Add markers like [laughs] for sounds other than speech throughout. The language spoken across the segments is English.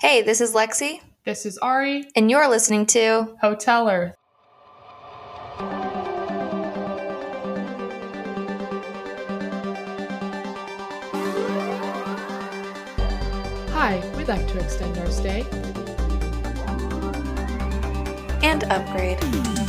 Hey, this is Lexi, This is Ari, and you're listening to Hotel Earth. Hi, we'd like to extend our stay. and Upgrade.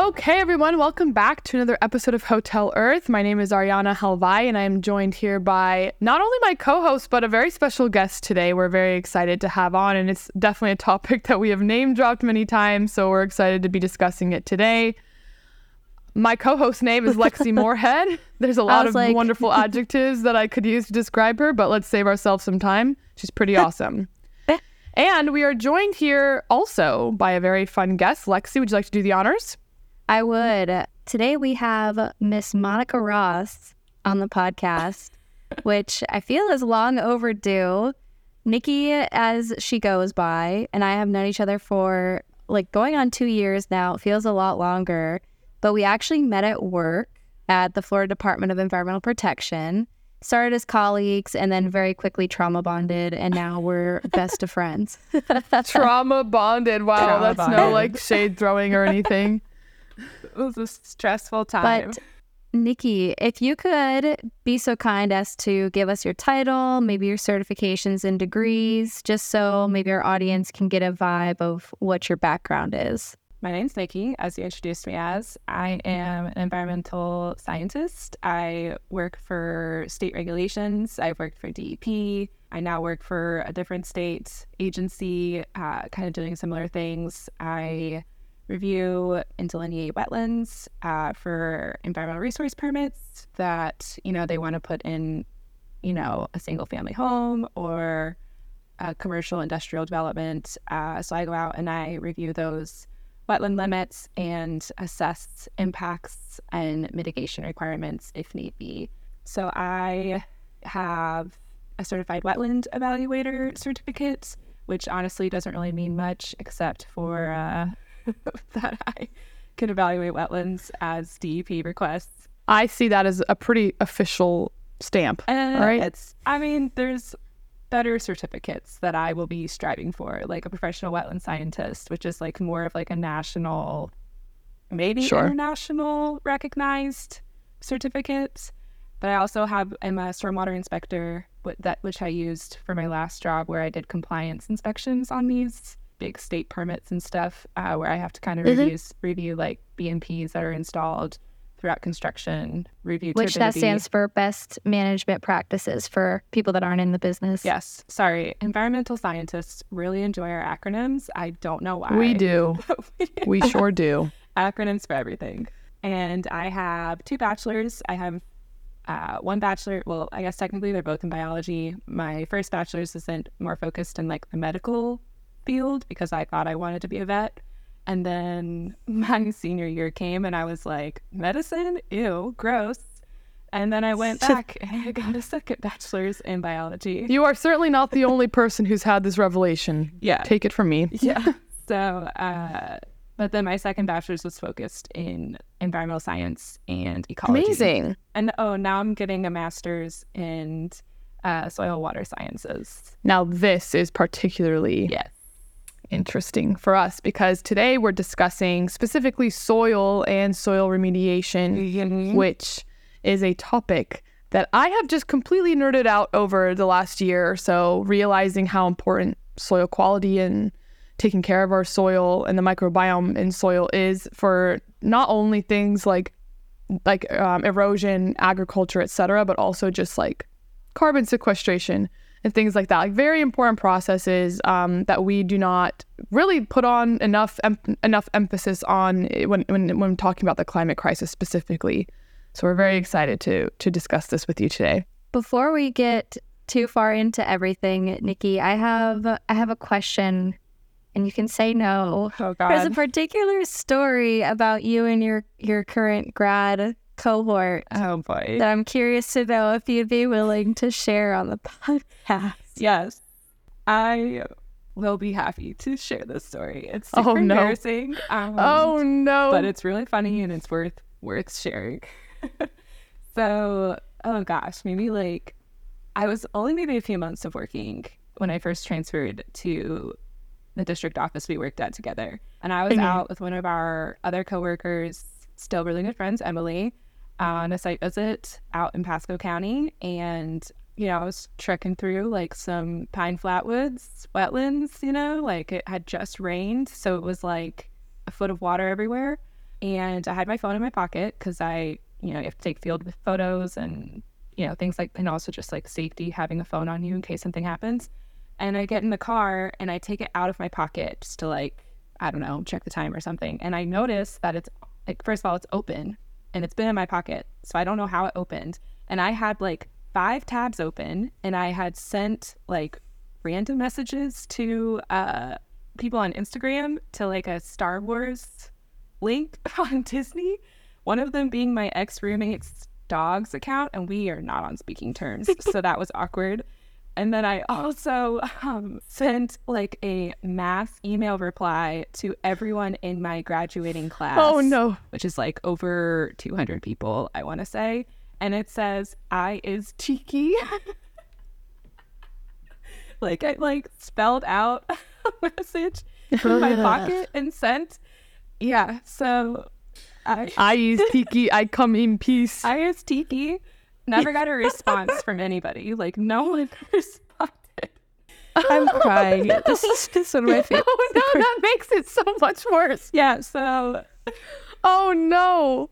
Okay, everyone, welcome back to another episode of Hotel Earth. My name is Ariana Halvai, and I am joined here by not only my co host, but a very special guest today. We're very excited to have on, and it's definitely a topic [laughs] that we have name dropped many times, so we're excited to be discussing it today. My co host name is Lexi [laughs] Moorhead. There's a lot of like- wonderful [laughs] adjectives that I could use to describe her, but let's save ourselves some time. She's pretty awesome. And we are joined here also by a very fun guest. Lexi, would you like to do the honors? I would. Today we have Miss Monica Ross on the podcast, which I feel is long overdue. Nikki, as she goes by, and I have known each other for like going on two years now. It feels a lot longer, but we actually met at work at the Florida Department of Environmental Protection. Started as colleagues and then very quickly trauma bonded, and now we're [laughs] best of friends. Trauma bonded. Wow, Trauma that's no like shade throwing or anything. [laughs] It was a stressful time. But Nikki, if you could be so kind as to give us your title, maybe your certifications and degrees, just so maybe our audience can get a vibe of what your background is. My name's Nikki, as you introduced me as. I am an environmental scientist. I work for state regulations. I've worked for DEP. I now work for a different state agency, uh, kind of doing similar things. I review and delineate wetlands uh, for environmental resource permits that, you know, they want to put in, you know, a single family home or a commercial industrial development. Uh, so I go out and I review those wetland limits and assess impacts and mitigation requirements if need be. So I have a certified wetland evaluator certificate, which honestly doesn't really mean much except for uh, [laughs] that I can evaluate wetlands as DEP requests. I see that as a pretty official stamp. And All right. it's, I mean, there's better certificates that I will be striving for, like a professional wetland scientist, which is like more of like a national, maybe Sure. international recognized certificate. But I also have I'm a stormwater inspector, that which I used for my last job, where I did compliance inspections on these big state permits and stuff, uh, where I have to kind of Mhm. review review like BMPs that are installed throughout construction, review Which that stands for best management practices for people that aren't in the business. Yes, sorry. Environmental scientists really enjoy our acronyms. I don't know why. We do. [laughs] [laughs] We sure do. [laughs] acronyms for everything. And I have two bachelors. I have uh, one bachelor. Well, I guess technically they're both in biology. My first bachelor's isn't more focused in like the medical field because I thought I wanted to be a vet. And then [laughs] my senior year came and I was like, medicine? Ew, gross. And then I went back and I got a second bachelor's in biology. You are certainly not the only person who's had this revelation. Yeah. Take it from me. [laughs] Yeah. so, uh, but then my second bachelor's was focused in environmental science and ecology. Amazing. And oh, now I'm getting a master's in uh, soil water sciences. Now, this is particularly Yes. Interesting for us because today we're discussing specifically soil and soil remediation, which is a topic that I have just completely nerded out over the last year or so, realizing how important soil quality and taking care of our soil and the microbiome in soil is for not only things like like um, erosion, agriculture, etc., but also just like carbon sequestration and things like that. Like very important processes um, that we do not really put on enough em- enough emphasis on when, when when talking about the climate crisis specifically. So we're very excited to to discuss this with you today. Before we get too far into everything, Nikki, I have I have a question and you can say no. Oh God! There's a particular story about you and your your current grad cohort Oh boy. that I'm curious to know if you'd be willing to share on the podcast. Yes. I will be happy to share this story. It's super Oh, no. embarrassing. Um, Oh no. but it's really funny and it's worth worth sharing. [laughs] so, oh gosh, maybe like I was only maybe a few months of working when I first transferred to the district office we worked at together. And I was Mhm. out with one of our other coworkers, still really good friends, Emily, Uh, on a site visit out in Pasco County. And, you know, I was trekking through like some pine flatwoods, wetlands, you know, like it had just rained. So it was like a foot of water everywhere. And I had my phone in my pocket because I, you know, you have to take field with photos and, you know, things like, and also just like safety, having a phone on you in case something happens. And I get in the car and I take it out of my pocket just to like, I don't know, check the time or something. And I notice that it's like, first of all, it's open and it's been in my pocket. So I don't know how it opened. And I had like five tabs open and I had sent like random messages to uh, people on Instagram to like a Star Wars link [laughs] on Disney. One of them being my ex roommate's dog's account, and we are not on speaking terms. so that was awkward. And then I also [laughs] um, sent like a mass email reply to everyone in my graduating class. oh no. Which is like over 200 people, I want to say. And it says, I is Tiki. [laughs] like I like spelled out [laughs] a message in my pocket and sent. Yeah, so I I use Tiki. I come in peace. I is Tiki. Never got a response from anybody. Like no [laughs] one [laughs] responded. I'm [laughs] crying. This is just one of my favorite. oh no, that makes it so much worse. Yeah, so Oh no.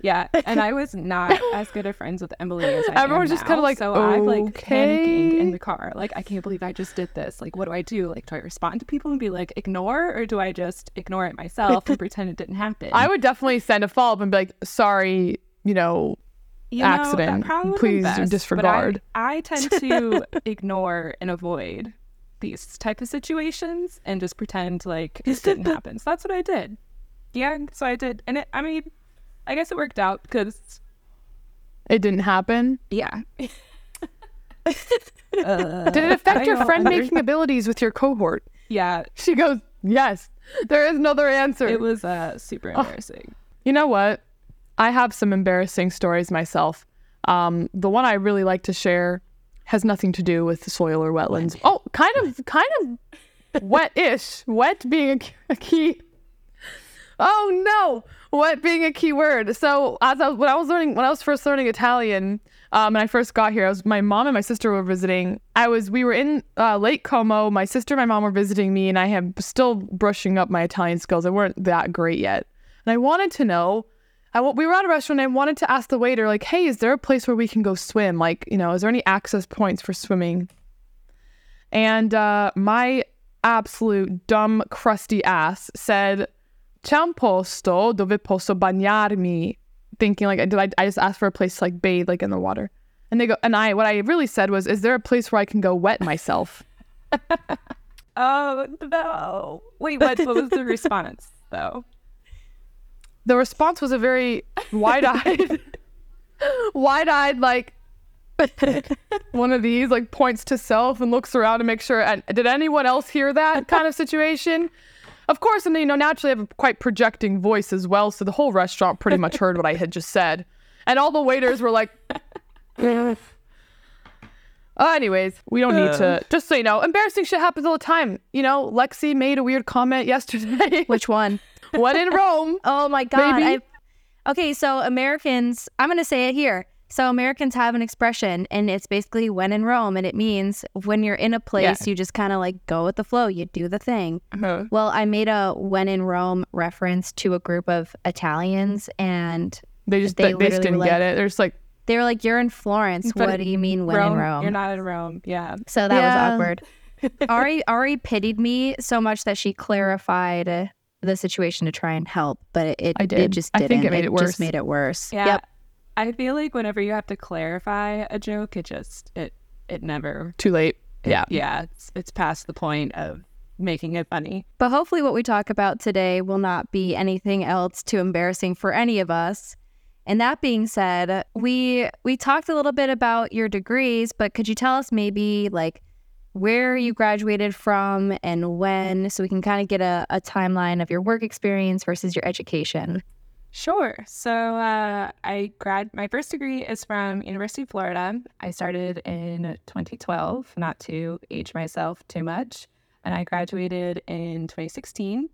yeah, and I was not as good of friends with Emily as I Everyone's just kinda like, so I'm like panicking in the car. Like I can't believe I just did this. Like what do I do? Like do I respond to people and be like ignore, or do I just ignore it myself and pretend it didn't happen? I would definitely send a follow up and be like, sorry, you know, You know, accident. probably Please best, disregard. I, I tend to [laughs] ignore and avoid these type of situations and just pretend like it didn't happen. So that's what I did. Yeah, so I did, and it, I mean, I guess it worked out because it didn't happen. yeah. [laughs] Did it affect your friend making abilities with your cohort? Yeah, She goes, yes. There is another answer. it was uh, super embarrassing. You know what? I have some embarrassing stories myself. Um, the one I really like to share has nothing to do with soil or wetlands. Oh, kind of, kind of wet-ish. Wet being a, key- a key. Oh no, wet being a key word. So as I when I was learning, when I was first learning Italian, um, and I first got here, I was my mom and my sister were visiting. I was we were in uh, Lake Como. My sister and my mom were visiting me, and I am still brushing up my Italian skills. They weren't that great yet, and I wanted to know. I we were at a restaurant. And I wanted to ask the waiter, like, "Hey, is there a place where we can go swim? Like, you know, is there any access points for swimming?" And uh, my absolute dumb, crusty ass said, "C'è un posto dove posso bagnarmi." Thinking like, did I? I just ask for a place to like bathe, like in the water. And they go, and I, what I really said was, "Is there a place where I can go wet myself?" [laughs] Oh no! Wait, what? What was the response though? The response was a very wide-eyed, [laughs] wide-eyed like [laughs] one of these like points to self and looks around to make sure. And did anyone else hear that kind of situation? Of course, and you know naturally I have a quite projecting voice as well, so the whole restaurant pretty much heard what I had just said, and all the waiters were like. Uh, [laughs] anyways, we don't need to. [sighs] Just so you know, embarrassing shit happens all the time. You know, Lexi made a weird comment yesterday. Which one? When in Rome, [laughs] Oh my god. I, okay, so Americans, I'm going to say it here. So Americans have an expression and it's basically when in Rome and it means when you're in a place you just kind of like go with the flow, you do the thing. Uh-huh. Well, I made a when in Rome reference to a group of Italians and they just They they, just didn't were get it. They're just like, they were like you're in Florence. But what do you mean when Rome, in Rome? You're not in Rome. Yeah. so that Yeah. was awkward. [laughs] Ari Ari pitied me so much that she clarified the situation to try and help, but it it, I it did. just I didn't. think it made it worse. just made it worse. Yeah. Yep. I feel like whenever you have to clarify a joke, it just it it never too late. it- Yeah. yeah it's it's past the point of making it funny. But hopefully, what we talk about today will not be anything else too embarrassing for any of us. And that being said, we we talked a little bit about your degrees, but could you tell us maybe like where you graduated from and when so we can kind of get a, a timeline of your work experience versus your education? Sure. So uh, I grad my first degree is from University of Florida. I started in 2012, not to age myself too much, and I graduated in 2016.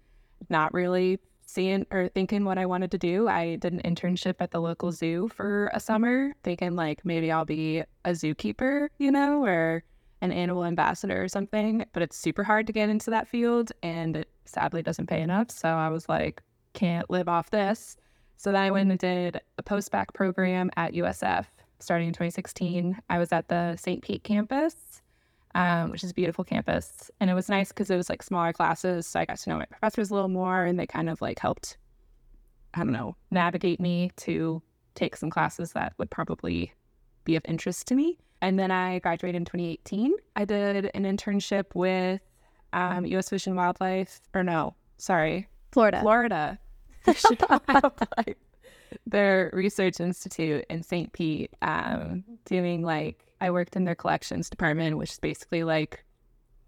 Not really seeing or thinking what I wanted to do. I did an internship at the local zoo for a summer, thinking like maybe I'll be a zookeeper, you know, or an animal ambassador or something. But it's super hard to get into that field, and it sadly doesn't pay enough. So I was like, can't live off this. So then I went and did a post bac program at USF starting in 2016. I was at the St. Pete campus, um, which is a beautiful campus. And it was nice because it was like smaller classes. So I got to know my professors a little more and they kind of like helped, I don't know, navigate me to take some classes that would probably be of interest to me. And then I graduated in 2018. I did an internship with um, US Fish and Wildlife, or no, sorry, Florida. Florida [laughs] Fish and Wildlife, their research institute in St. Pete, um, doing like I worked in their collections department, which is basically like,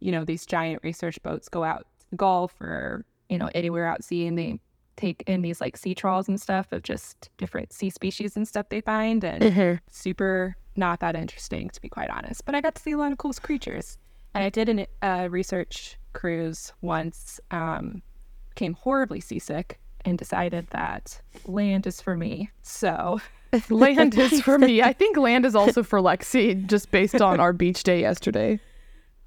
you know, these giant research boats go out to the Gulf or you know anywhere out sea, and they take in these like sea trawls and stuff of just different sea species and stuff they find, and super not that interesting to be quite honest. But I got to see a lot of cool creatures, and I did a uh, research cruise once. Um, became horribly seasick and decided that land is for me. So [laughs] land is for me. I think land is also for [laughs] Lexi, just based on our beach day yesterday.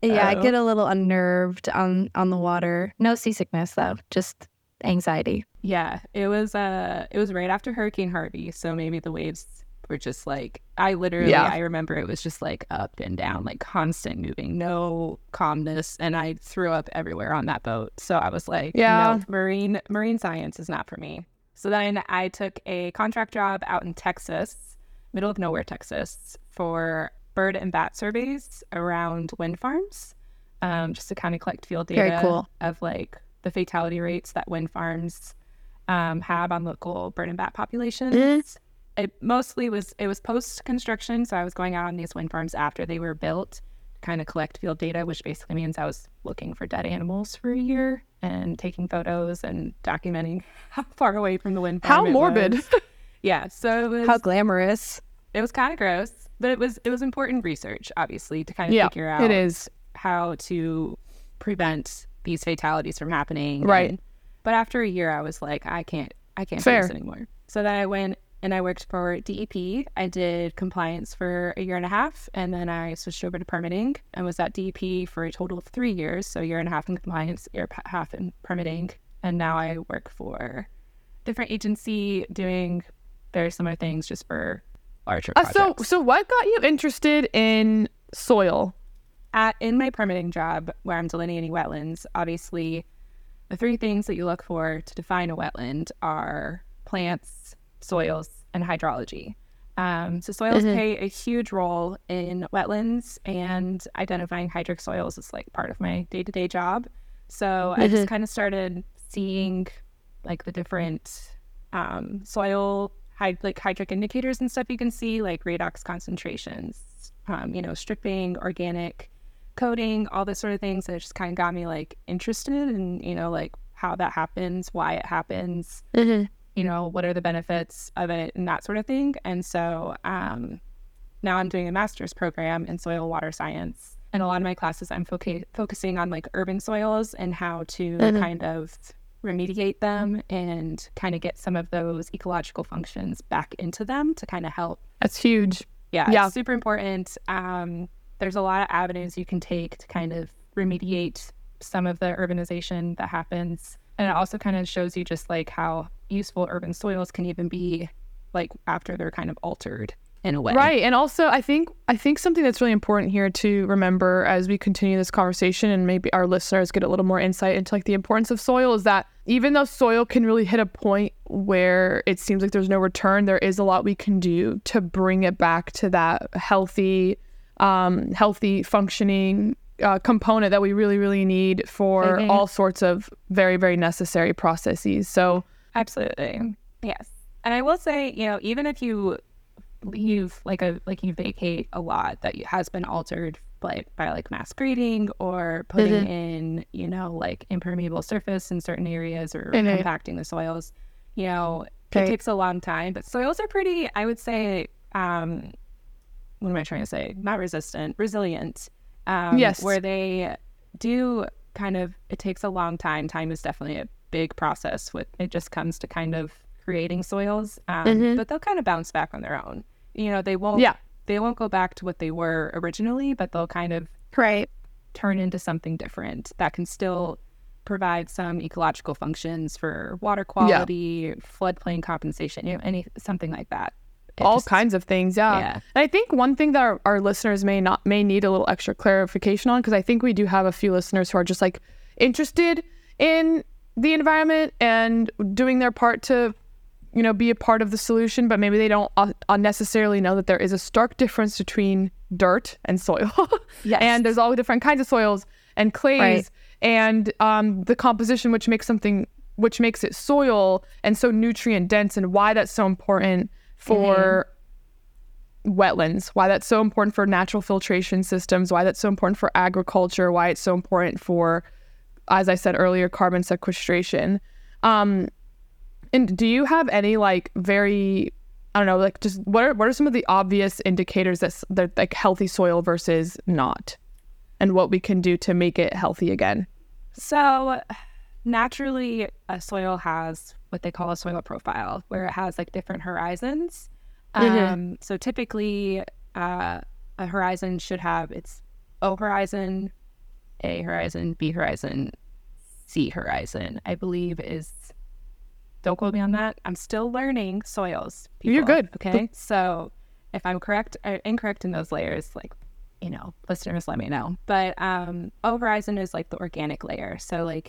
Yeah, I Oh. get a little unnerved on on the water. No seasickness though, just anxiety. Yeah, it was uh it was right after Hurricane Harvey, so maybe the waves were just like I literally Yeah. I remember it was just like up and down, like constant moving, no calmness, and I threw up everywhere on that boat. So I was like, Yeah. no, marine marine science is not for me. So then I took a contract job out in Texas, middle of nowhere, Texas, for bird and bat surveys around wind farms, um, just to kind of collect field data cool. of like the fatality rates that wind farms um, have on local bird and bat populations. It mostly was it was post construction, so I was going out on these wind farms after they were built, to kind of collect field data, which basically means I was looking for dead animals for a year and taking photos and documenting [laughs] how far away from the wind farm. How morbid. was. [laughs] Yeah, so it was How glamorous. it was kind of gross, but it was it was important research, obviously, to kind of Yeah, figure out it is. how to prevent these fatalities from happening. Right. And- but after a year, I was like, I can't, I can't Fair. do this anymore. So then I went and I worked for DEP. I did compliance for a year and a half, and then I switched over to permitting and was at DEP for a total of three years. So a year and a half in compliance, year and a half in permitting, and now I work for different agency doing very similar things, just for larger Uh, projects. so, so what got you interested in soil? at in my permitting job where I'm delineating wetlands, obviously the three things that you look for to define a wetland are plants, soils, and hydrology. Um, so soils play a huge role in wetlands and identifying hydric soils is like part of my day-to-day job. So I just kind of started seeing like the different um, soil hyd- like hydric indicators and stuff you can see like redox concentrations, um, you know, stripping, organic coding, all this sort of things that just kind of got me like interested in, you know, like how that happens, why it happens, you know, what are the benefits of it and that sort of thing. And so um, now I'm doing a master's program in soil water science. And a lot of my classes, I'm foca- focusing on like urban soils and how to kind of remediate them and kind of get some of those ecological functions back into them to kind of help That's huge. yeah, Yeah. it's super important. Um, there's a lot of avenues you can take to kind of remediate some of the urbanization that happens. And it also kind of shows you just like how useful urban soils can even be like after they're kind of altered in a way. Right. And also I think I think something that's really important here to remember as we continue this conversation and maybe our listeners get a little more insight into like the importance of soil is that even though soil can really hit a point where it seems like there's no return, there is a lot we can do to bring it back to that healthy, um, healthy functioning uh, component that we really, really need for Mhm. all sorts of very, very necessary processes. So Absolutely. Yes. And I will say, you know, even if you leave like a like you vacate a lot that has been altered by by like mass grading or putting Mhm. in, you know, like impermeable surface in certain areas or Mhm. compacting the soils, you know, Okay. it takes a long time. But soils are pretty, I would say, um, what am I trying to say? Not resistant, resilient. Um, Yes. Where they do kind of, it takes a long time. Time is definitely a big process. With it just comes to kind of creating soils, um, Mhm. but they'll kind of bounce back on their own. You know, they won't. Yeah. They won't go back to what they were originally, but they'll kind of Right. turn into something different that can still provide some ecological functions for water quality, floodplain compensation, you know, any something like that. It All just- kinds of things. Yeah. Yeah. And I think one thing that our, our listeners may not may need a little extra clarification on because I think we do have a few listeners who are just like interested in the environment and doing their part to you know be a part of the solution but maybe they don't uh, unnecessarily know that there is a stark difference between dirt and soil [laughs] Yes. and there's all different kinds of soils and clays Right. and um, the composition which makes something which makes it soil and so nutrient dense and why that's so important for wetlands, why that's so important for natural filtration systems, why that's so important for agriculture, why it's so important for, as I said earlier, carbon sequestration. Um, and do you have any like very, I don't know, like just what are what are some of the obvious indicators that that like healthy soil versus not, and what we can do to make it healthy again? So naturally, a soil has what they call a soil profile, where it has like different horizons. Mhm. Um, so typically, uh, a horizon should have its O horizon, A horizon, B horizon, C horizon. I believe is. Don't quote me on that. I'm still learning soils. You're good. Okay, so if I'm correct or incorrect in those layers, like you know, listeners, let me know. But um, O horizon is like the organic layer. So like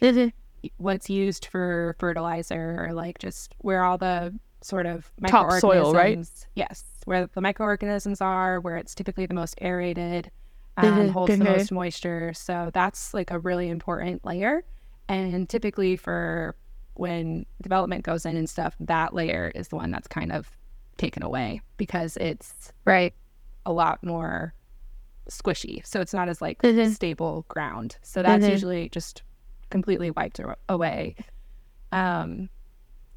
what's used for fertilizer or like just where all the sort of Top soil, right? microorganisms- Yes, where the microorganisms are, where it's typically the most aerated, um, [laughs] holds the most moisture. So that's like a really important layer. And typically for when development goes in and stuff, that layer is the one that's kind of taken away because it's Right. a lot more squishy. So it's not as like Mhm. stable ground. So that's Mhm. usually just completely wiped away. Um,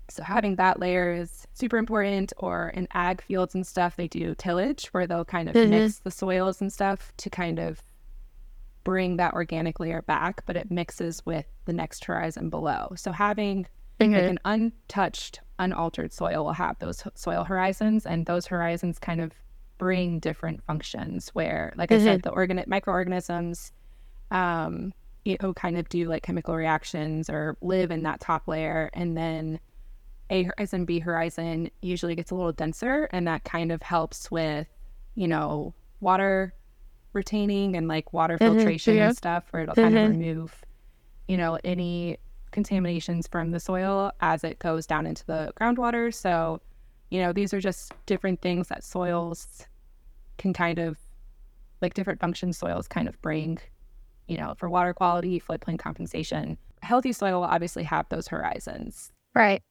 so having that layer is super important. Or in ag fields and stuff, they do tillage where they'll kind of Mhm. mix the soils and stuff to kind of bring that organic layer back, but it mixes with the next horizon below. So having like an untouched, unaltered soil will have those soil horizons, and those horizons kind of bring different functions. Where, like I said, the organ microorganisms, um, you know, kind of do like chemical reactions or live in that top layer, and then A horizon, B horizon usually gets a little denser, and that kind of helps with, you know, water retaining and like water filtration yeah. and stuff, where it'll kind of Mhm. remove, you know, any contaminations from the soil as it goes down into the groundwater. So, you know, these are just different things that soils can kind of, like different functions soils kind of bring, you know, for water quality, floodplain compensation. Healthy soil will obviously have those horizons. Right.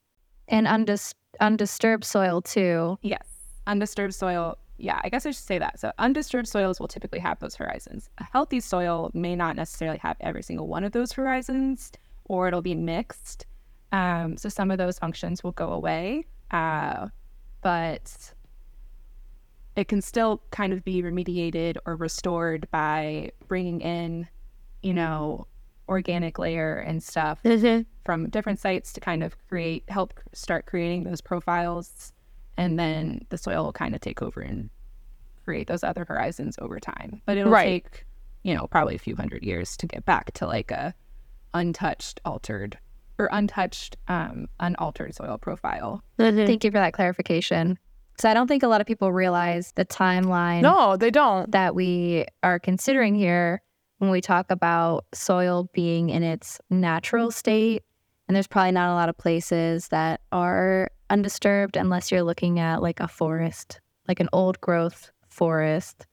And undis- undisturbed soil too. Yes. Undisturbed soil. Yeah, I guess I should say that. So, undisturbed soils will typically have those horizons. A healthy soil may not necessarily have every single one of those horizons, or it'll be mixed. Um, so, some of those functions will go away, uh, but it can still kind of be remediated or restored by bringing in, you know, organic layer and stuff from different sites to kind of create help start creating those profiles and then the soil will kind of take over and create those other horizons over time but it'll Right. take you know probably a few hundred years to get back to like a untouched altered or untouched um unaltered soil profile Thank you for that clarification. So I don't think a lot of people realize the timeline No, they don't. that we are considering here when we talk about soil being in its natural mm-hmm. state. And there's probably not a lot of places that are undisturbed unless you're looking at like a forest, like an old growth forest,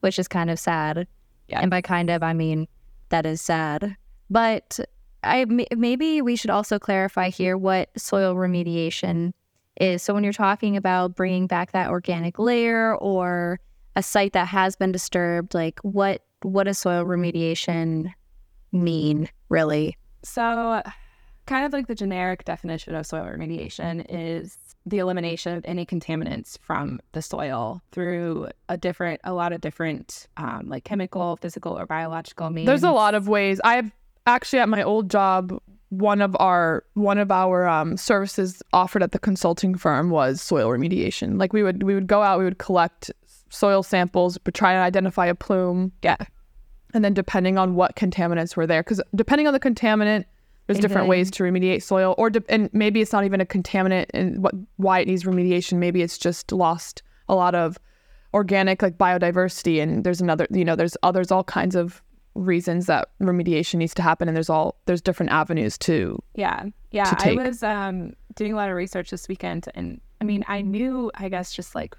which is kind of sad. Yeah. And by kind of, I mean that is sad. But I maybe we should also clarify here what soil remediation is so when you're talking about bringing back that organic layer or a site that has been disturbed, like what what does soil remediation mean really? So, kind of like the generic definition of soil remediation is the elimination of any contaminants from the soil through a different, a lot of different, um, like chemical, physical, or biological means. There's a lot of ways. I've actually at my old job, one of our one of our um, services offered at the consulting firm was soil remediation. Like we would we would go out, we would collect soil samples, but try and identify a plume. Yeah. And then depending on what contaminants were there, because depending on the contaminant, there's different ways to remediate soil, or de- and maybe it's not even a contaminant and what why it needs remediation. Maybe it's just lost a lot of organic like biodiversity, and there's another you know there's others all kinds of reasons that remediation needs to happen, and there's all there's different avenues to Yeah. Yeah. to I was um, doing a lot of research this weekend. And I mean, I knew, I guess, just like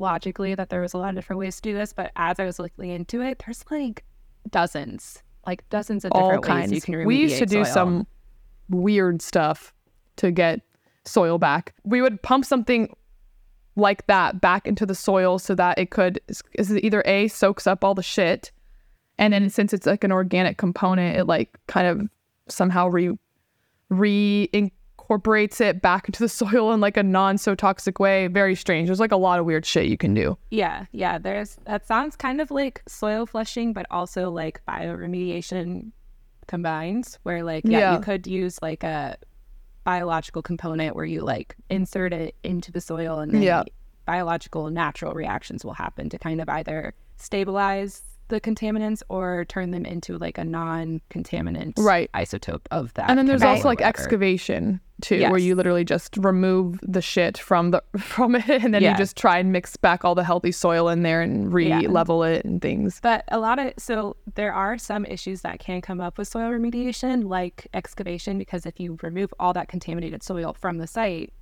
logically that there was a lot of different ways to do this. But as I was looking into it, there's like dozens, like dozens of all different kinds. ways you can remediate we used to do soil. some weird stuff to get soil back. We would pump something like that back into the soil so that it could is either a soaks up all the shit, and then since it's like an organic component, it like kind of somehow re reincorporates it back into the [laughs] soil in like a non so toxic way. Very strange. There's like a lot of weird shit you can do. Yeah, yeah. There's that sounds kind of like soil flushing, but also like bioremediation combines, where like yeah, Yeah. you could use like a biological component where you like insert it into the soil and then Yeah. biological natural reactions will happen to kind of either stabilize the contaminants or turn them into like a non-contaminant Right. isotope of that. And then there's also like whatever. excavation too, where you literally just remove the shit from the [laughs] from it, and then Yeah. you just try and mix back all the healthy soil in there and re-level it and things. But a lot of so there are some issues that can come up with soil remediation, like excavation, because if you remove all that contaminated soil from the site,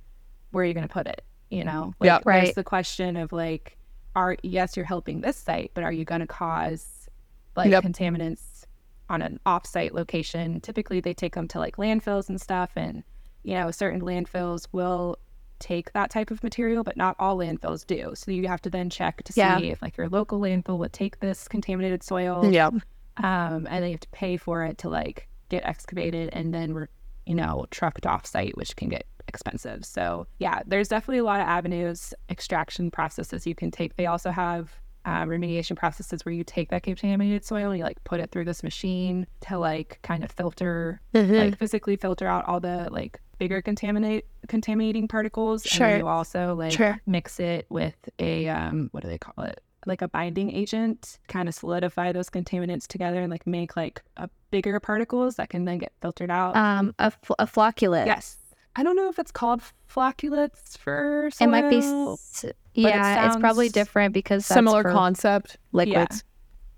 where are you going to put it? You know, like, Yeah. Right. There's the question of like, are yes, you're helping this site, but are you going to cause like Yep. contaminants on an off-site location? Typically, they take them to like landfills and stuff, and you know, certain landfills will take that type of material, but not all landfills do. So you have to then check to see Yeah. if like your local landfill would take this contaminated soil, Yeah, um, and then you have to pay for it to like get excavated and then you know trucked off site, which can get expensive. So yeah, there's definitely a lot of avenues, extraction processes you can take. They also have uh, remediation processes where you take that contaminated soil and you like put it through this machine to like kind of filter, like physically filter out all the like bigger contaminate contaminating particles. And Sure. then you also like Sure. mix it with a um, what do they call it? Like a binding agent, kind of solidify those contaminants together and like make like a bigger particles that can then get filtered out. Um, a, fl- a flocculate. yes. I don't know if it's called flocculates for It might be. s- Yeah, it's probably different because that's similar concept. liquids.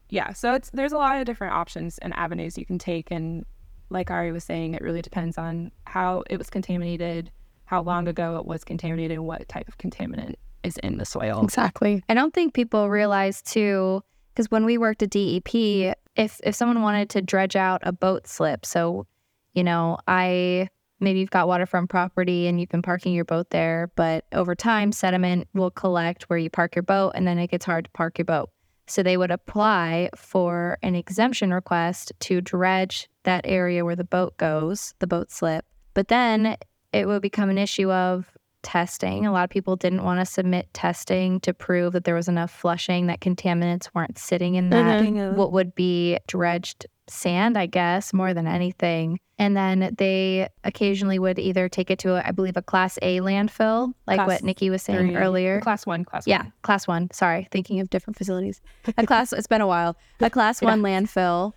yeah so it's there's a lot of different options and avenues you can take and like ari was saying it really depends on how it was contaminated how long ago it was contaminated and what type of contaminant is in the soil Exactly. I don't think people realize too, because when we worked at DEP, if if someone wanted to dredge out a boat slip, so you know, I maybe you've got waterfront property and you've been parking your boat there, but over time sediment will collect where you park your boat, and then it gets hard to park your boat. So they would apply for an exemption request to dredge that area where the boat goes, the boat slip. But then it would become an issue of testing. A lot of people didn't want to submit testing to prove that there was enough flushing that contaminants weren't sitting in that Mhm. what would be dredged sand, I guess, more than anything. And then they occasionally would either take it to, a, I believe, a class A landfill, like Class what Nikki was saying Three. earlier. class one class Yeah, one. class one. Sorry, thinking of different facilities. A class. it's been a while. A [laughs] class one landfill,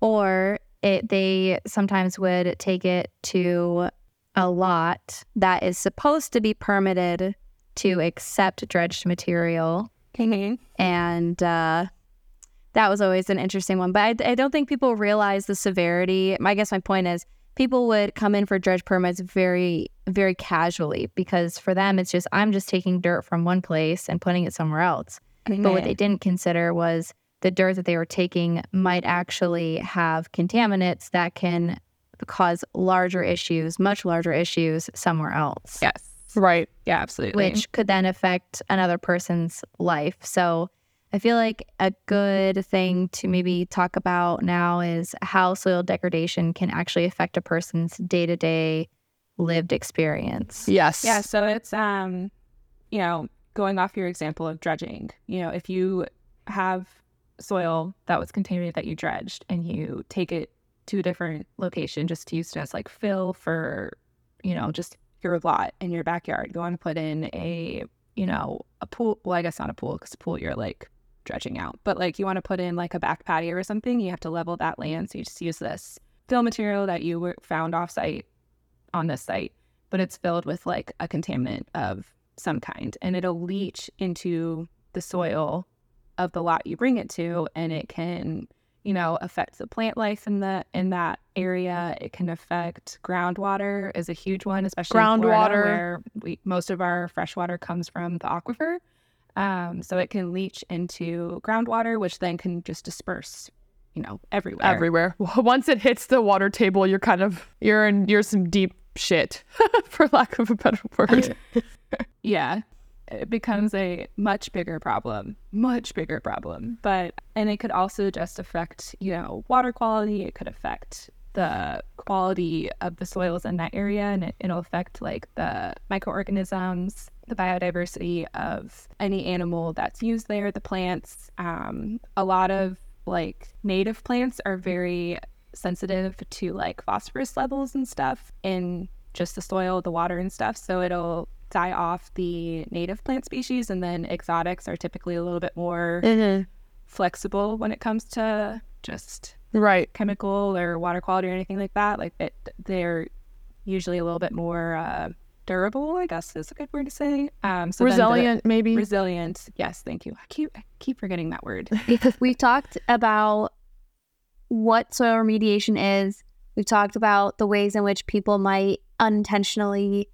or it. They sometimes would take it to a lot that is supposed to be permitted to accept dredged material, and uh, that was always an interesting one. But I, I don't think people realize the severity. I guess my point is people would come in for dredge permits very, very casually because for them it's just I'm just taking dirt from one place and putting it somewhere else. But what they didn't consider was the dirt that they were taking might actually have contaminants that can cause larger issues, much larger issues somewhere else. yes Right. Yeah, absolutely. which could then affect another person's life. So I feel like a good thing to maybe talk about now is how soil degradation can actually affect a person's day to day lived experience. Yes. Yeah, so it's um, you know, going off your example of dredging. You know, if you have soil that was contaminated that you dredged and you take it to a different location just to use it as like fill for, you know, just your lot in your backyard. You want to put in a, you know, a pool. Well, I guess not a pool because pool you're like dredging out, but like you want to put in like a back patio or something. You have to level that land, so you just use this fill material that you found off site on this site, but it's filled with like a contaminant of some kind, and it'll leach into the soil of the lot you bring it to, and it can you know affect the plant life in the in that area it can affect groundwater is a huge one especially Groundwater. where we most of our fresh water comes from the aquifer um, so it can leach into groundwater which then can just disperse you know everywhere. Everywhere. [laughs] Once it hits the water table, you're kind of you're in you're some deep shit, [laughs] for lack of a better word. [laughs] yeah. It becomes a much bigger problem much bigger problem. But and it could also just affect you know water quality. It could affect the quality of the soils in that area and it, it'll affect like the microorganisms the biodiversity of any animal that's used there the plants um, a lot of like native plants are very sensitive to like phosphorus levels and stuff in just the soil the water and stuff so it'll die off the native plant species and then exotics are typically a little bit more flexible when it comes to just Right. chemical or water quality or anything like that like it, they're usually a little bit more uh, durable i guess is a good word to say um so then the- Resilient, maybe. resilient yes thank you i keep I keep forgetting that word [laughs] We've talked about what soil remediation is. We've talked about the ways in which people might unintentionally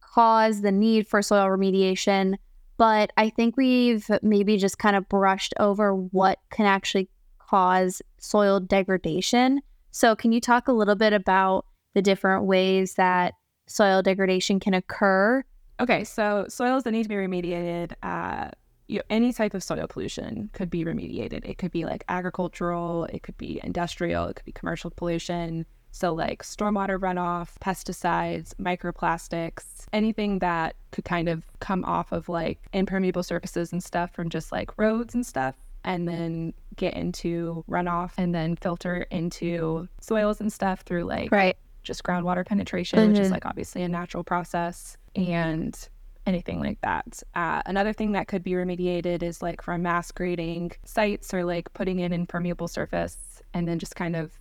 cause the need for soil remediation. But I think we've maybe just kind of brushed over what can actually cause soil degradation. So, can you talk a little bit about the different ways that soil degradation can occur? Okay, so soils that need to be remediated, uh, you, know, any type of soil pollution could be remediated. It could be like agricultural, it could be industrial, it could be commercial pollution. So, like stormwater runoff, pesticides, microplastics, anything that could kind of come off of like impermeable surfaces and stuff from just like roads and stuff, and then get into runoff and then filter into soils and stuff through like Right. Just groundwater penetration, which is Mhm. like obviously a natural process, and anything like that. Uh, another thing that could be remediated is like from mass grading sites or like putting in impermeable surface and then just kind of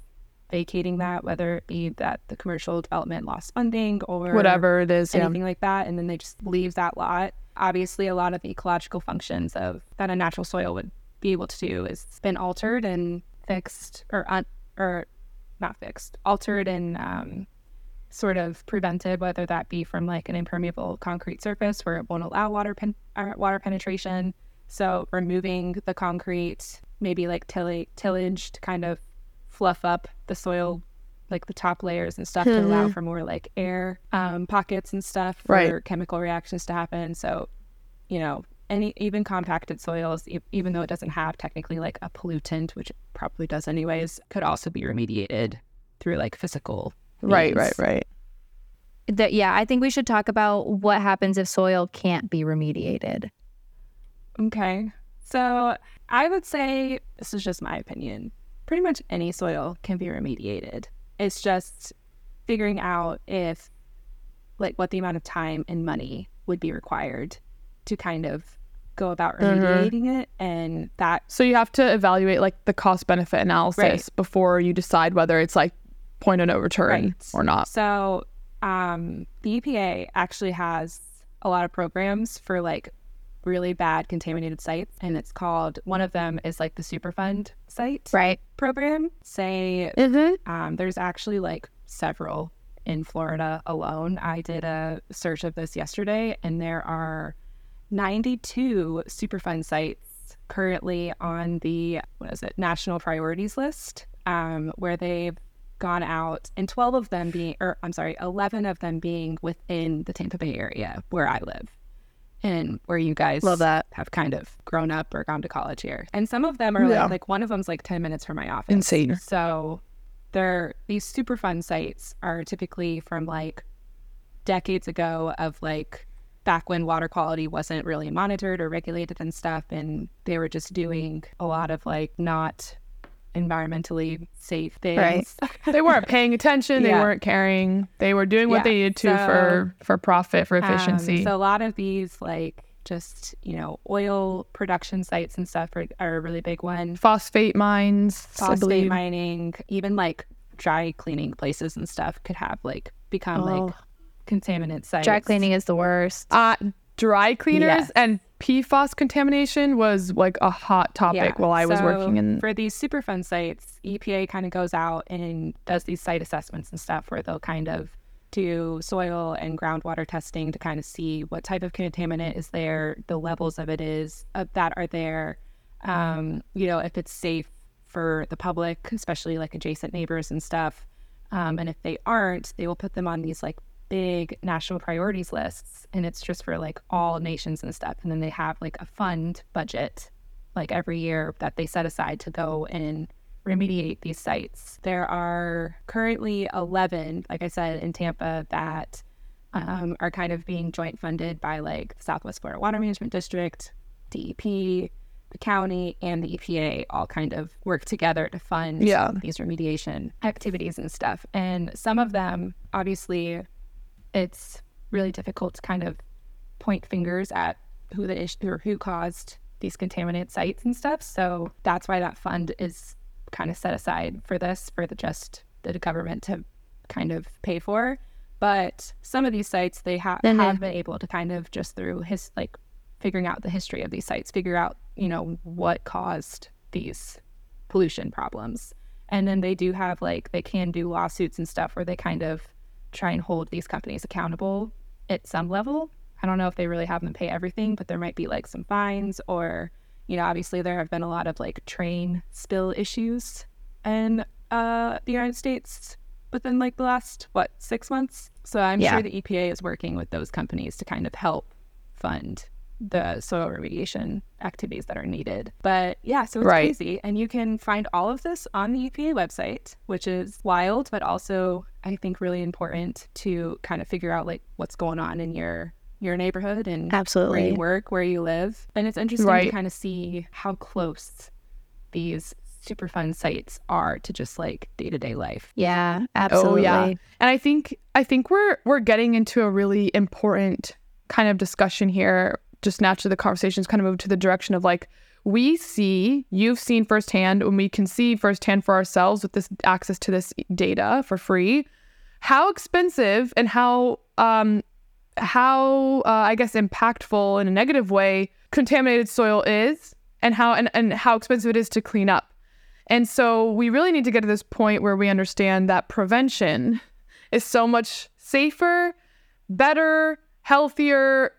vacating that, whether it be that the commercial development lost funding or Whatever it is. Yeah. anything like that, and then they just leave that lot. Obviously, a lot of ecological functions of that a natural soil would be able to do is been altered and fixed, or un, or not fixed, altered and um, sort of prevented, whether that be from like an impermeable concrete surface where it won't allow water pen, uh, water penetration. So removing the concrete, maybe like till- tillage to kind of fluff up the soil, like the top layers and stuff, to allow for more like air um, pockets and stuff for Right. chemical reactions to happen. So, you know, any even compacted soils, e- even though it doesn't have technically like a pollutant, which it probably does anyways, could also be remediated through like physical. Right, means. right, right. That yeah, I think we should talk about what happens if soil can't be remediated. Okay. So I would say this is just my opinion. Pretty much any soil can be remediated. It's just figuring out if, like, what the amount of time and money would be required to kind of go about Mhm. remediating it. And that, So you have to evaluate like the cost benefit analysis Right. before you decide whether it's like point of no return Right. or not. so um, the EPA actually has a lot of programs for like really bad contaminated sites. And it's called, one of them is like the Superfund site. Right. program say Mm-hmm. um, there's actually like several in Florida alone. I did a search of this yesterday, and there are 92 Superfund sites currently on the what is it National Priorities list, um, where they've gone out, and 12 of them being, or I'm sorry, 11 of them being within the Tampa Bay area where I live and where you guys Love that. have kind of grown up or gone to college here. And some of them are Yeah. like, like one of them's like 10 minutes from my office. Insane. So they're these Superfund sites are typically from like decades ago of like back when water quality wasn't really monitored or regulated and stuff and they were just doing a lot of like not environmentally safe things. Right. [laughs] they weren't paying attention. They Yeah. weren't caring. They were doing what Yeah, they needed to so- for for profit, for Um, efficiency. so a lot of these like just, you know, oil production sites and stuff are, are a really big one. Phosphate mines, phosphate mining, even like dry cleaning places and stuff could have like become Oh. like contaminant sites. Dry cleaning is the worst. Uh, dry cleaners Yes. and PFAS contamination was like a hot topic Yeah. while I was working in. for these Superfund sites, EPA kind of goes out and does these site assessments and stuff where they'll kind of do soil and groundwater testing to kind of see what type of contaminant is there, the levels of it is of that are there, um, you know, if it's safe for the public, especially like adjacent neighbors and stuff. Um, and if they aren't, they will put them on these like big national priorities lists, and it's just for like all nations and stuff. And then they have like a fund budget like every year that they set aside to go and remediate these sites. There are currently 11, like I said, in Tampa that um, are kind of being joint funded by like the Southwest Florida Water Management District, DEP, the county, and the EPA all kind of work together to fund Yeah. these remediation activities and stuff. And some of them, obviously, it's really difficult to kind of point fingers at who the issue or who caused these contaminant sites and stuff. So that's why that fund is kind of set aside for this, for the just the government to kind of pay for. But some of these sites they ha- have been able to kind of just through his like figuring out the history of these sites, figure out you know what caused these pollution problems, and then they do have like they can do lawsuits and stuff where they kind of try and hold these companies accountable at some level. I don't know if they really have them pay everything, but there might be like some fines or, you know, obviously there have been a lot of like train spill issues in uh, the United States within like the last, what, six months? So I'm Yeah. sure the EPA is working with those companies to kind of help fund the soil remediation activities that are needed. But yeah, so it's Right. crazy. And you can find all of this on the EPA website, which is wild, but also I think really important to kind of figure out like what's going on in your your neighborhood and where Absolutely. you work, where you live. And it's interesting Right. to kind of see how close these Superfund sites are to just like day to day life. Yeah, absolutely. Oh yeah. And I think I think we're we're getting into a really important kind of discussion here. Just naturally the conversation's kind of moved to the direction of like we see, you've seen firsthand, and we can see firsthand for ourselves with this access to this data for free, how expensive and how um how uh, I guess impactful in a negative way contaminated soil is and how and, and how expensive it is to clean up. And so we really need to get to this point where we understand that prevention is so much safer, better, healthier,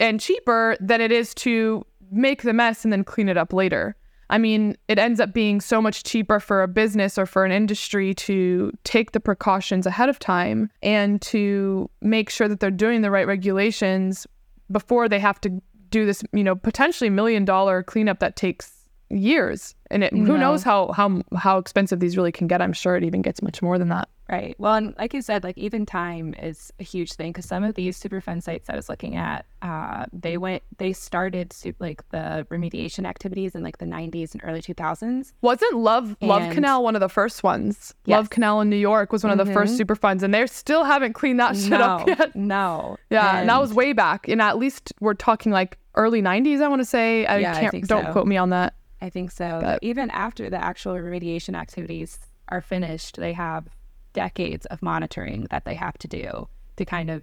and cheaper than it is to make the mess and then clean it up later. I mean, it ends up being so much cheaper for a business or for an industry to take the precautions ahead of time and to make sure that they're doing the right regulations before they have to do this, you know, potentially million dollar cleanup that takes years. And it, who No. knows how how how expensive these really can get. I'm sure it even gets much more than that. Right. Well, and like you said, like even time is a huge thing because some of these Superfund sites I was looking at, uh, they went, they started like the remediation activities in like the 90s and early 2000s. Wasn't Love Love Canal one of the first ones? Yes. Love Canal in New York was one of the first super funds, and they still haven't cleaned that shit no, up yet. no. [laughs] Yeah, and, that was way back. And at least we're talking like early '90s. I want to say. I Yeah, I can't. think don't so. quote me on that. I think so. But- Even after the actual remediation activities are finished, they have decades of monitoring that they have to do to kind of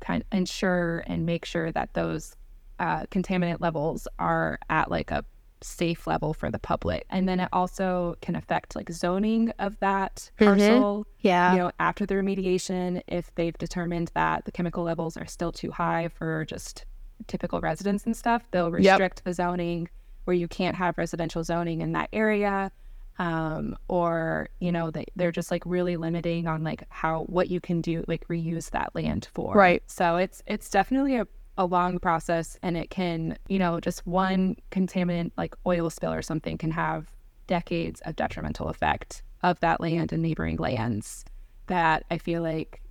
kind ensure and make sure that those uh, contaminant levels are at like a safe level for the public. And then it also can affect like zoning of that Mhm. parcel. Yeah. You know, after the remediation, if they've determined that the chemical levels are still too high for just typical residents and stuff, they'll Yep. restrict the zoning where you can't have residential zoning in that area. Um, or you know they, they're just like really limiting on like how what you can do like reuse that land for Right. so it's it's definitely a, a long process and it can you know just one contaminant like oil spill or something can have decades of detrimental effect of that land and neighboring lands that i feel like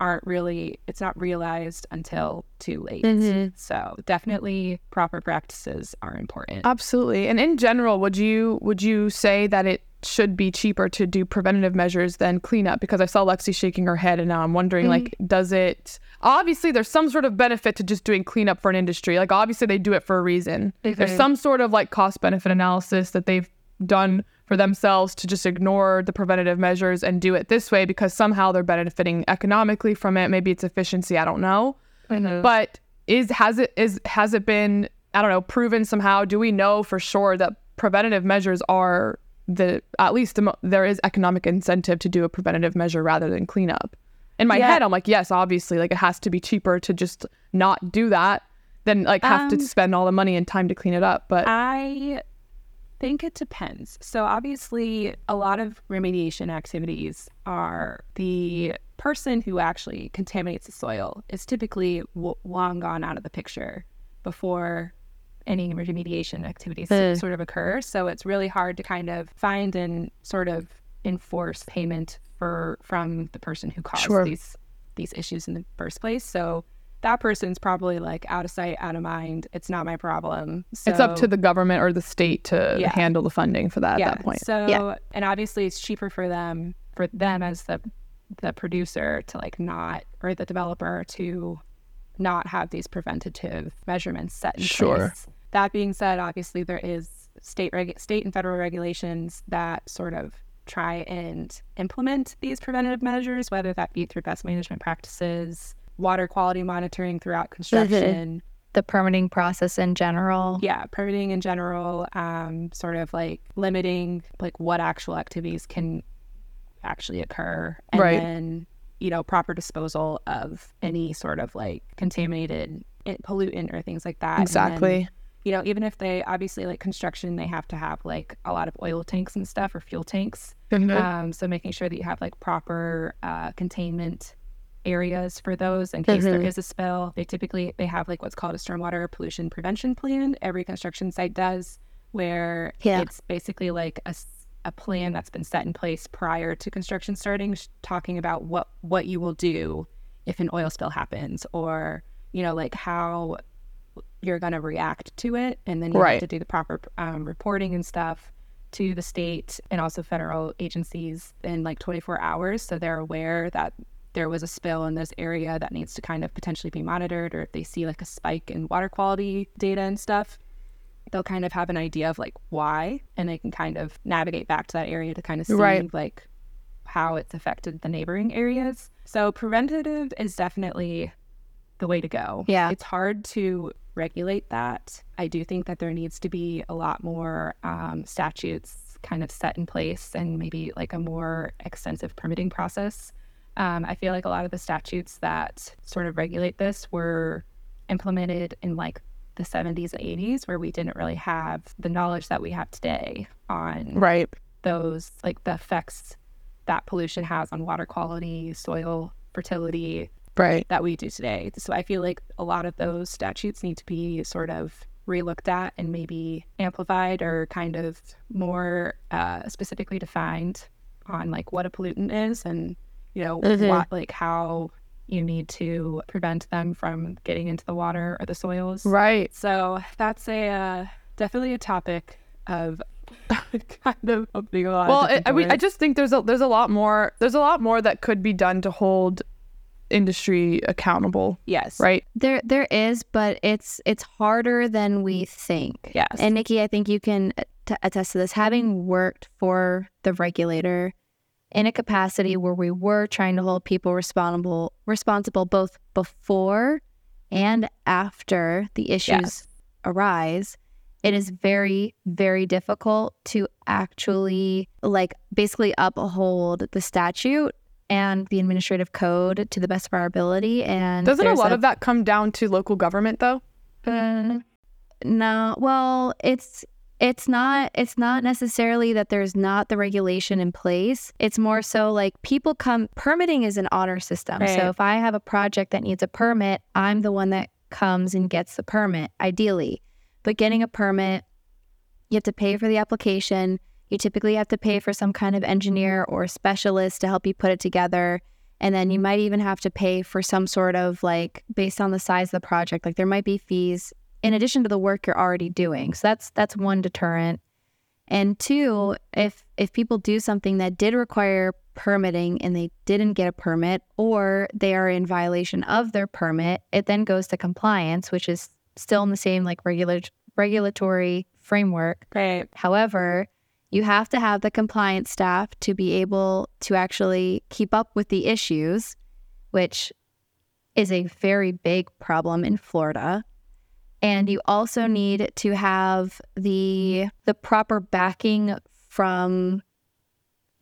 aren't really it's not realized until too late Mhm. so definitely proper practices are important Absolutely. And in general, would you would you say that it should be cheaper to do preventative measures than cleanup? Because I saw Lexi shaking her head and now I'm wondering like does it obviously there's some sort of benefit to just doing cleanup for an industry. Like obviously they do it for a reason. There's some sort of like cost benefit analysis that they've done for themselves to just ignore the preventative measures and do it this way because somehow they're benefiting economically from it. Maybe it's efficiency, I don't know. But is has it is has it been I don't know proven somehow? Do we know for sure that preventative measures are the at least the, there is economic incentive to do a preventative measure rather than cleanup? In my Yeah. head, I'm like, yes, obviously, like it has to be cheaper to just not do that than like have to Um, spend all the money and time to clean it up. But I think it depends. So, obviously, a lot of remediation activities are the person who actually contaminates the soil is typically w- long gone out of the picture before any remediation activities Uh. sort of occur. So, it's really hard to kind of find and sort of enforce payment for from the person who caused Sure. these these issues in the first place. So that person's probably like out of sight, out of mind. It's not my problem. So, it's up to the government or the state to Yeah. handle the funding for that at that point. So Yeah. and obviously it's cheaper for them for them as the the producer to like not or the developer to not have these preventative measurements set in Sure. place. That being said, obviously there is state reg- state and federal regulations that sort of try and implement these preventative measures, whether that be through best management practices, water quality monitoring throughout construction, The permitting process in general. yeah permitting in general um sort of like limiting like what actual activities can actually occur and Right. then you know proper disposal of any sort of like contaminated pollutant or things like that And then, Exactly. you know even if they obviously like construction they have to have like a lot of oil tanks and stuff or fuel tanks um, so making sure that you have like proper uh, containment areas for those in case there Mhm. is a spill. They typically they have like what's called a stormwater pollution prevention plan. Every construction site does, where Yeah. it's basically like a a plan that's been set in place prior to construction starting, sh- talking about what what you will do if an oil spill happens, or you know like how you're going to react to it, and then you Right. have to do the proper um, reporting and stuff to the state and also federal agencies in like 24 hours so they're aware that there was a spill in this area that needs to kind of potentially be monitored or if they see like a spike in water quality data and stuff they'll kind of have an idea of like why and they can kind of navigate back to that area to kind of see Right. like how it's affected the neighboring areas so preventative is definitely the way to go Yeah. it's hard to regulate that i do think that there needs to be a lot more um, statutes kind of set in place and maybe like a more extensive permitting process um, i feel like a lot of the statutes that sort of regulate this were implemented in like the 70s and 80s where we didn't really have the knowledge that we have today on Right. those like the effects that pollution has on water quality soil fertility Right. that we do today. So I feel like a lot of those statutes need to be sort of relooked at and maybe amplified or kind of more uh, specifically defined on like what a pollutant is and you know Mhm. what like how you need to prevent them from getting into the water or the soils. Right. So that's a uh, definitely a topic of [laughs] kind of opening a lot. well of it, I, mean, I just think there's a there's a lot more there's a lot more that could be done to hold industry accountable yes, right There there is, but it's it's harder than we think. Yes. And Nikki, I think you can t- attest to this. Having worked for the regulator in a capacity where we were trying to hold people responsible responsible both before and after the issues Yes. arise, it is very very difficult to actually like basically uphold the statute and the administrative code to the best of our ability and doesn't a lot of that come down to local government though uh, no, well, it's it's not it's not necessarily that there's not the regulation in place. It's more so mm-hmm. like people come permitting is an honor system. Right. so if i have a project that needs a permit i'm the one that comes and gets the permit ideally. But getting a permit you have to pay for the application. You typically have to pay for some kind of engineer or specialist to help you put it together. And then you might even have to pay for some sort of like based on the size of the project. Like there might be fees in addition to the work you're already doing. So that's that's one deterrent. And two, if if people do something that did require permitting and they didn't get a permit or they are in violation of their permit, it then goes to compliance, which is still in the same like regular regulatory framework. Right. However, you have to have the compliance staff to be able to actually keep up with the issues, which is a very big problem in Florida. And you also need to have the the proper backing from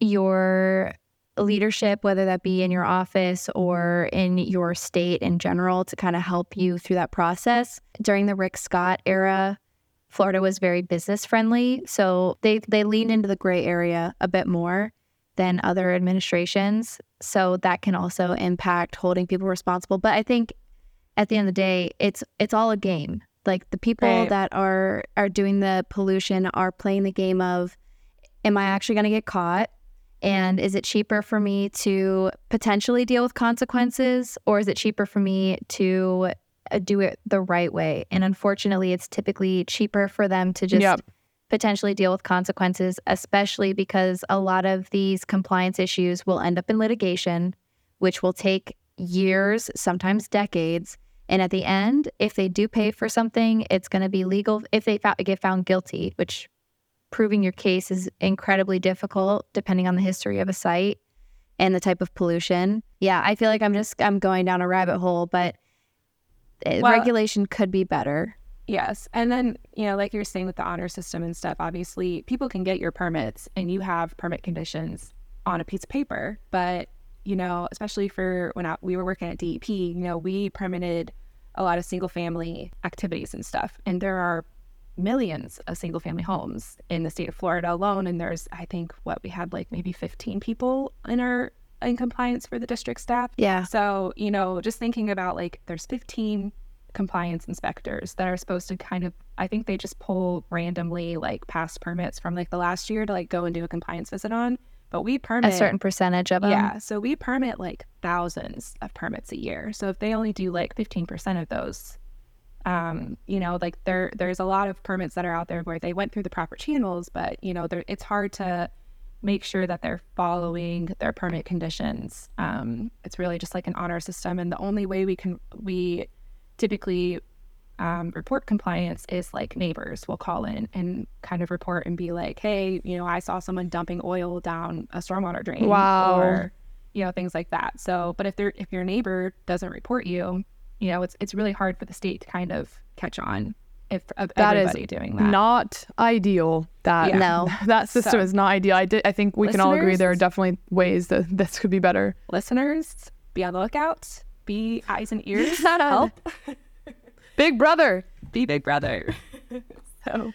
your leadership, whether that be in your office or in your state in general, to kind of help you through that process. During the Rick Scott era, Florida was very business friendly, so they they leaned into the gray area a bit more than other administrations. So that can also impact holding people responsible. But I think at the end of the day, it's it's all a game. Like the people Right. that are are doing the pollution are playing the game of am I actually going to get caught? And is it cheaper for me to potentially deal with consequences or is it cheaper for me to uh, do it the right way? And unfortunately, it's typically cheaper for them to just Yep. potentially deal with consequences, especially because a lot of these compliance issues will end up in litigation, which will take years, sometimes decades. And at the end, if they do pay for something, it's going to be legal if they fou- get found guilty, which proving your case is incredibly difficult depending on the history of a site and the type of pollution. Yeah, I feel like I'm just I'm going down a rabbit hole, but uh, Well- regulation could be better. Yes. And then, you know, like you're saying with the honor system and stuff, obviously people can get your permits and you have permit conditions on a piece of paper. But, you know, especially for when I, we were working at DEP, you know, we permitted a lot of single family activities and stuff. And there are millions of single family homes in the state of Florida alone. And there's, I think, what we had like maybe 15 people in our in compliance for the district staff. Yeah. So, you know, just thinking about like there's 15 compliance inspectors that are supposed to kind of I think they just pull randomly like past permits from like the last year to like go and do a compliance visit on. But we permit A certain percentage of them. yeah, so we permit like thousands of permits a year. So if they only do like 15% of those, um, you know, like there there's a lot of permits that are out there where they went through the proper channels, but you know, it's hard to make sure that they're following their permit conditions. Um, it's really just like an honor system, and the only way we can we typically um, report compliance is like neighbors will call in and kind of report and be like, hey, you know, I saw someone dumping oil down a stormwater drain. Wow. Or, you know, things like that. So, but if they're if your neighbor doesn't report you, you know, it's it's really hard for the state to kind of catch on if of That is everybody doing that. Not ideal. That Yeah. No. [laughs] that system So- is not ideal. I did. I think we can all agree there are definitely ways that [laughs] this could be better. Listeners, be on the lookout. Be eyes and ears. [laughs] Help. Big brother. be big brother. [laughs] so,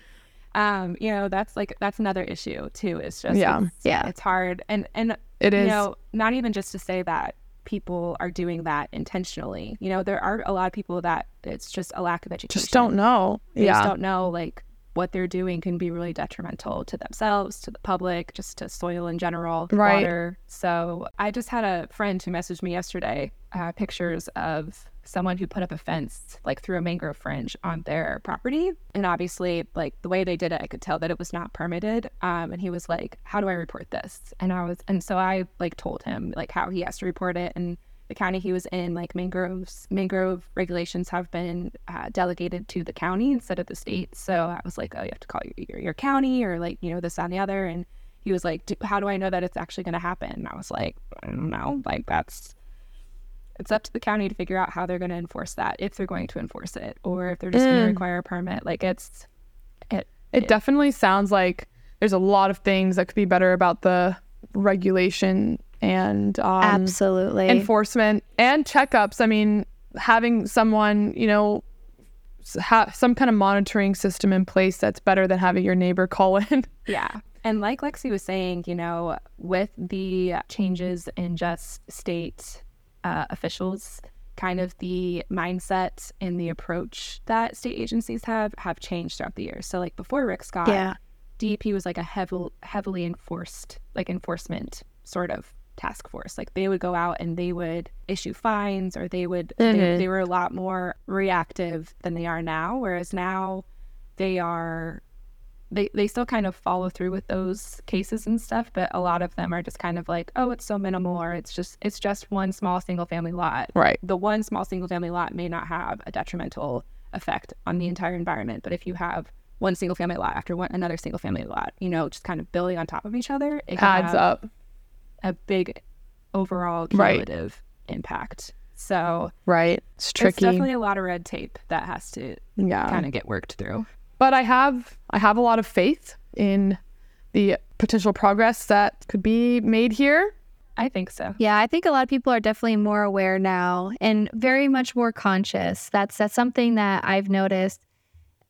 um, you know, that's like that's another issue too. It's just Yeah. it's, Yeah. it's hard, and and It you is. know, not even just to say that people are doing that intentionally. You know, there are a lot of people that it's just a lack of education. Just don't know. They yeah. just don't know like what they're doing can be really detrimental to themselves, to the public, just to soil in general, Right. water. So I just had a friend who messaged me yesterday, uh, pictures of someone who put up a fence like through a mangrove fringe on their property. And obviously, like the way they did it, I could tell that it was not permitted. Um, and he was like, "How do I report this?" And I was, and so I like told him like how he has to report it and the county he was in, like mangroves, mangrove regulations have been uh, delegated to the county instead of the state. So I was like, oh, you have to call your, your, your county or like, you know, this, and the other. And he was like, how do I know that it's actually going to happen? And I was like, I don't know. Like, that's, it's up to the county to figure out how they're going to enforce that, if they're going to enforce it, or if they're just going Mm. to require a permit. Like, it's, it, It definitely sounds like there's a lot of things that could be better about the regulation and um, Absolutely. enforcement and checkups. I mean, having someone, you know, have some kind of monitoring system in place that's better than having your neighbor call in. [laughs] Yeah. And like Lexi was saying, you know, with the changes in just state uh, officials, kind of the mindset and the approach that state agencies have have changed throughout the years. So like before Rick Scott, Yeah. DEP was like a heavy, heavily enforced, like enforcement sort of task force. Like they would go out and they would issue fines or they would, they, Mhm. they were a lot more reactive than they are now. Whereas now they are, they, they still kind of follow through with those cases and stuff, but a lot of them are just kind of like, oh, it's so minimal or it's just, it's just one small single family lot Right. the one small single family lot may not have a detrimental effect on the entire environment. But if you have one single family lot after one another single family lot, you know, just kind of building on top of each other, it Adds up. a big overall Right. cumulative impact. So Right. It's tricky. it's definitely a lot of red tape that has to yeah. kind of get worked through. But I have I have a lot of faith in the potential progress that could be made here. I think so. Yeah, I think a lot of people are definitely more aware now and very much more conscious. That's that's something that I've noticed.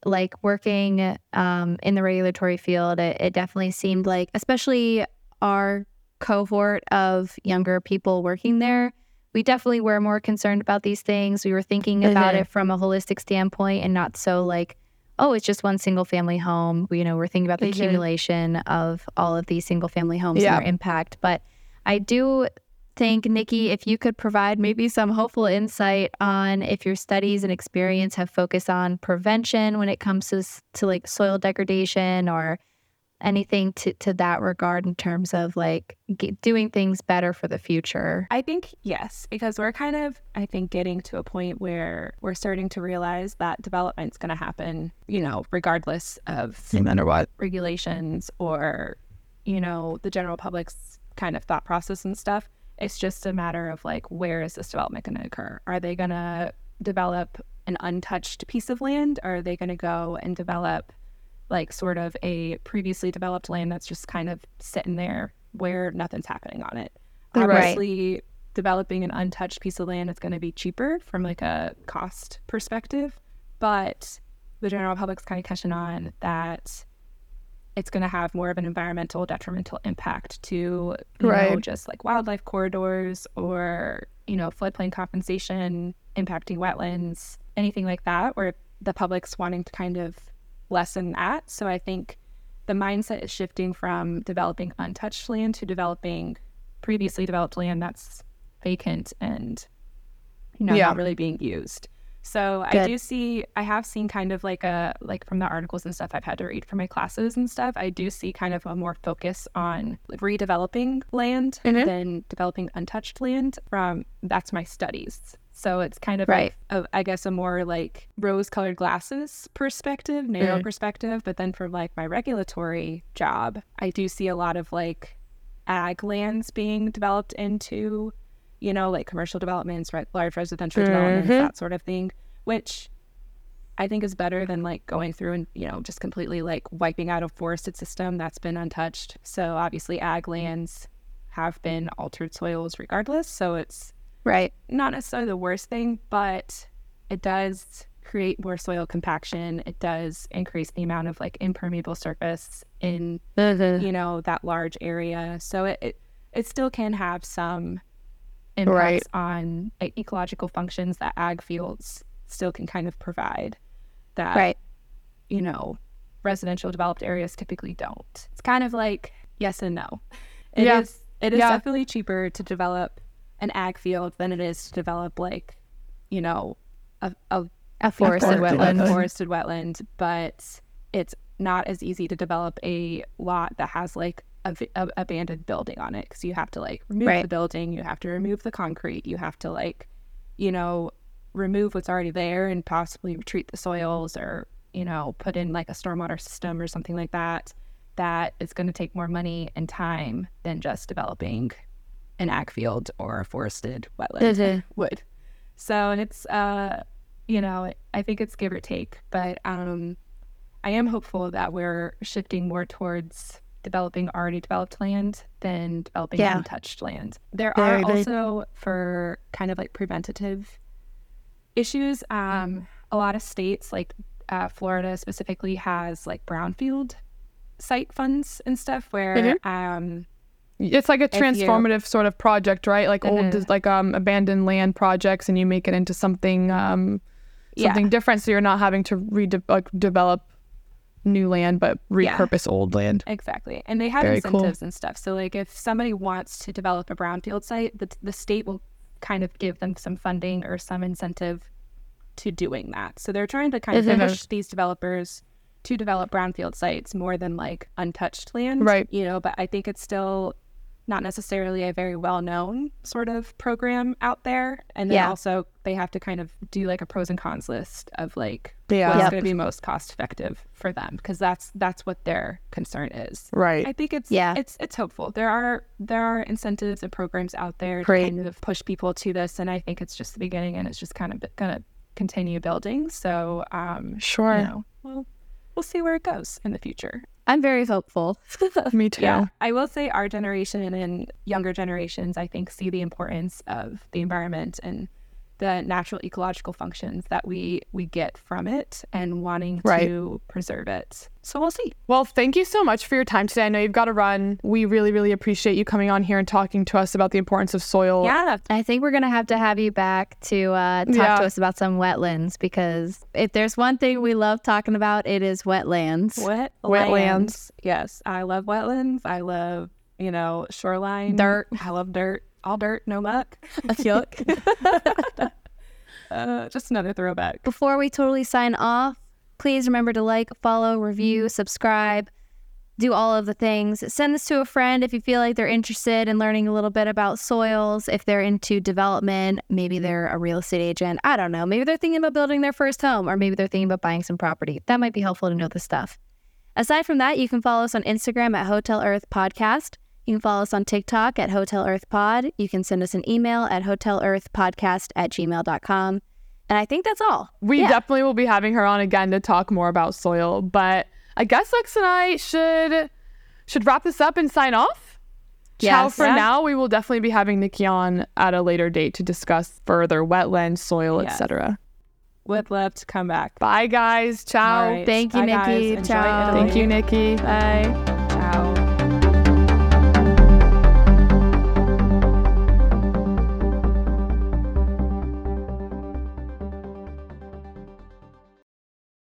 Like working um, in the regulatory field, it, it definitely seemed like, especially our cohort of younger people working there, we definitely were more concerned about these things. We were thinking about Mhm. it from a holistic standpoint and not so like, oh, it's just one single family home. You know, we're thinking about the Mhm. accumulation of all of these single family homes Yeah. and their impact. But I do think, Nikki, if you could provide maybe some hopeful insight on if your studies and experience have focused on prevention when it comes to, to like soil degradation or anything to, to that regard in terms of like g doing things better for the future. I think yes, because we're kind of, I think, getting to a point where we're starting to realize that development's going to happen, you know, regardless of No matter what. regulations or, you know, the general public's kind of thought process and stuff. It's just a matter of like, where is this development going to occur? Are they going to develop an untouched piece of land? Or are they going to go and develop like sort of a previously developed land that's just kind of sitting there where nothing's happening on it? Right. Obviously, developing an untouched piece of land is going to be cheaper from like a cost perspective, but the general public's kind of catching on that it's going to have more of an environmental detrimental impact to you know just like wildlife corridors or you know floodplain compensation impacting wetlands anything like that where the public's wanting to kind of lessen that so i think the mindset is shifting from developing untouched land to developing previously developed land that's vacant and you know Yeah. not really being used so I do see I have seen kind of like a like from the articles and stuff I've had to read for my classes and stuff, I do see kind of a more focus on redeveloping land Mhm. than developing untouched land from that's my studies. So it's kind of Right. a, a, I guess a more like rose colored glasses perspective, narrow Mhm. perspective. But then for like my regulatory job, I do see a lot of like ag lands being developed into you know, like commercial developments, right, large residential developments, Mhm. that sort of thing, which I think is better than like going through and, you know, just completely like wiping out a forested system that's been untouched. So obviously, ag lands have been altered soils regardless. So it's Right. not necessarily the worst thing, but it does create more soil compaction. It does increase the amount of like impermeable surface in mm-hmm. you know that large area so it it, it still can have some impacts Right. on like, ecological functions that ag fields still can kind of provide that Right. you know residential developed areas typically don't it's kind of like yes and no It is. Yeah. it is Yeah. definitely cheaper to develop an ag field than it is to develop like you know a, a A forested forested wetland. forested wetland, but it's not as easy to develop a lot that has like a abandoned building on it because you have to like remove the building, you have to remove the concrete, you have to like, you know, remove what's already there and possibly treat the soils or you know put in like a stormwater system or something like that. That is going to take more money and time than just developing an ag field or a forested wetland Mhm. would. So it's uh you know, I think it's give or take, but um I am hopeful that we're shifting more towards developing already developed land than developing Yeah. untouched land. There Very are also for kind of like preventative issues. Um a lot of states, like uh, Florida specifically, has like brownfield site funds and stuff where Mhm. um, It's like a transformative sort of project, right? Like old, Mhm. like um, abandoned land projects, and you make it into something, um, Yeah. something different. So you're not having to rede- like develop new land, but Yeah. repurpose old land. Exactly. And they have Very cool. incentives and stuff. So like if somebody wants to develop a brownfield site, the the state will kind of give them some funding or some incentive to doing that. So they're trying to kind of Mhm. push these developers to develop brownfield sites more than like untouched land. Right. You know, but I think it's still not necessarily a very well known sort of program out there. And then Yeah. also they have to kind of do like a pros and cons list of like Yeah. what's Yep. going to be most cost effective for them because that's that's what their concern is. Right. I think it's Yeah. it's it's hopeful. There are there are incentives and programs out there Great. to kind of push people to this, and I think it's just the beginning, and it's just kind of gonna continue building. So, um, Sure. you know, we'll we'll see where it goes in the future. I'm very hopeful. Of [laughs] me too. Yeah, I will say our generation and younger generations, I think, see the importance of the environment and the natural ecological functions that we we get from it, and wanting Right. to preserve it. So we'll see. Well, thank you so much for your time today. I know you've got to run. We really, really appreciate you coming on here and talking to us about the importance of soil. Yeah, I think we're gonna have to have you back to uh, talk Yeah. to us about some wetlands because if there's one thing we love talking about, it is wetlands. Wet Wetlands. Yes, I love wetlands. I love you know shoreline Dirt. I love dirt. All dirt, no muck. A [laughs] yuck. Uh, just another throwback. Before we totally sign off, please remember to like, follow, review, subscribe, do all of the things. Send this to a friend if you feel like they're interested in learning a little bit about soils, if they're into development, maybe they're a real estate agent. I don't know. Maybe they're thinking about building their first home, or maybe they're thinking about buying some property. That might be helpful to know this stuff. Aside from that, you can follow us on Instagram at Hotel Earth Podcast. You can follow us on TikTok at Hotel Earth Pod. You can send us an email at hotelearthpodcast at gmail.com. And I think that's all. We Yeah. definitely will be having her on again to talk more about soil. But I guess Lex and I should should wrap this up and sign off. Ciao for Yeah. now. We will definitely be having Nikki on at a later date to discuss further wetland, soil, Yes. etc. Would love to come back. Bye guys. Ciao. All right. Thank you, Bye, guys. Nikki. Enjoy Ciao. Italy. Thank you, Nikki. Bye. Ciao.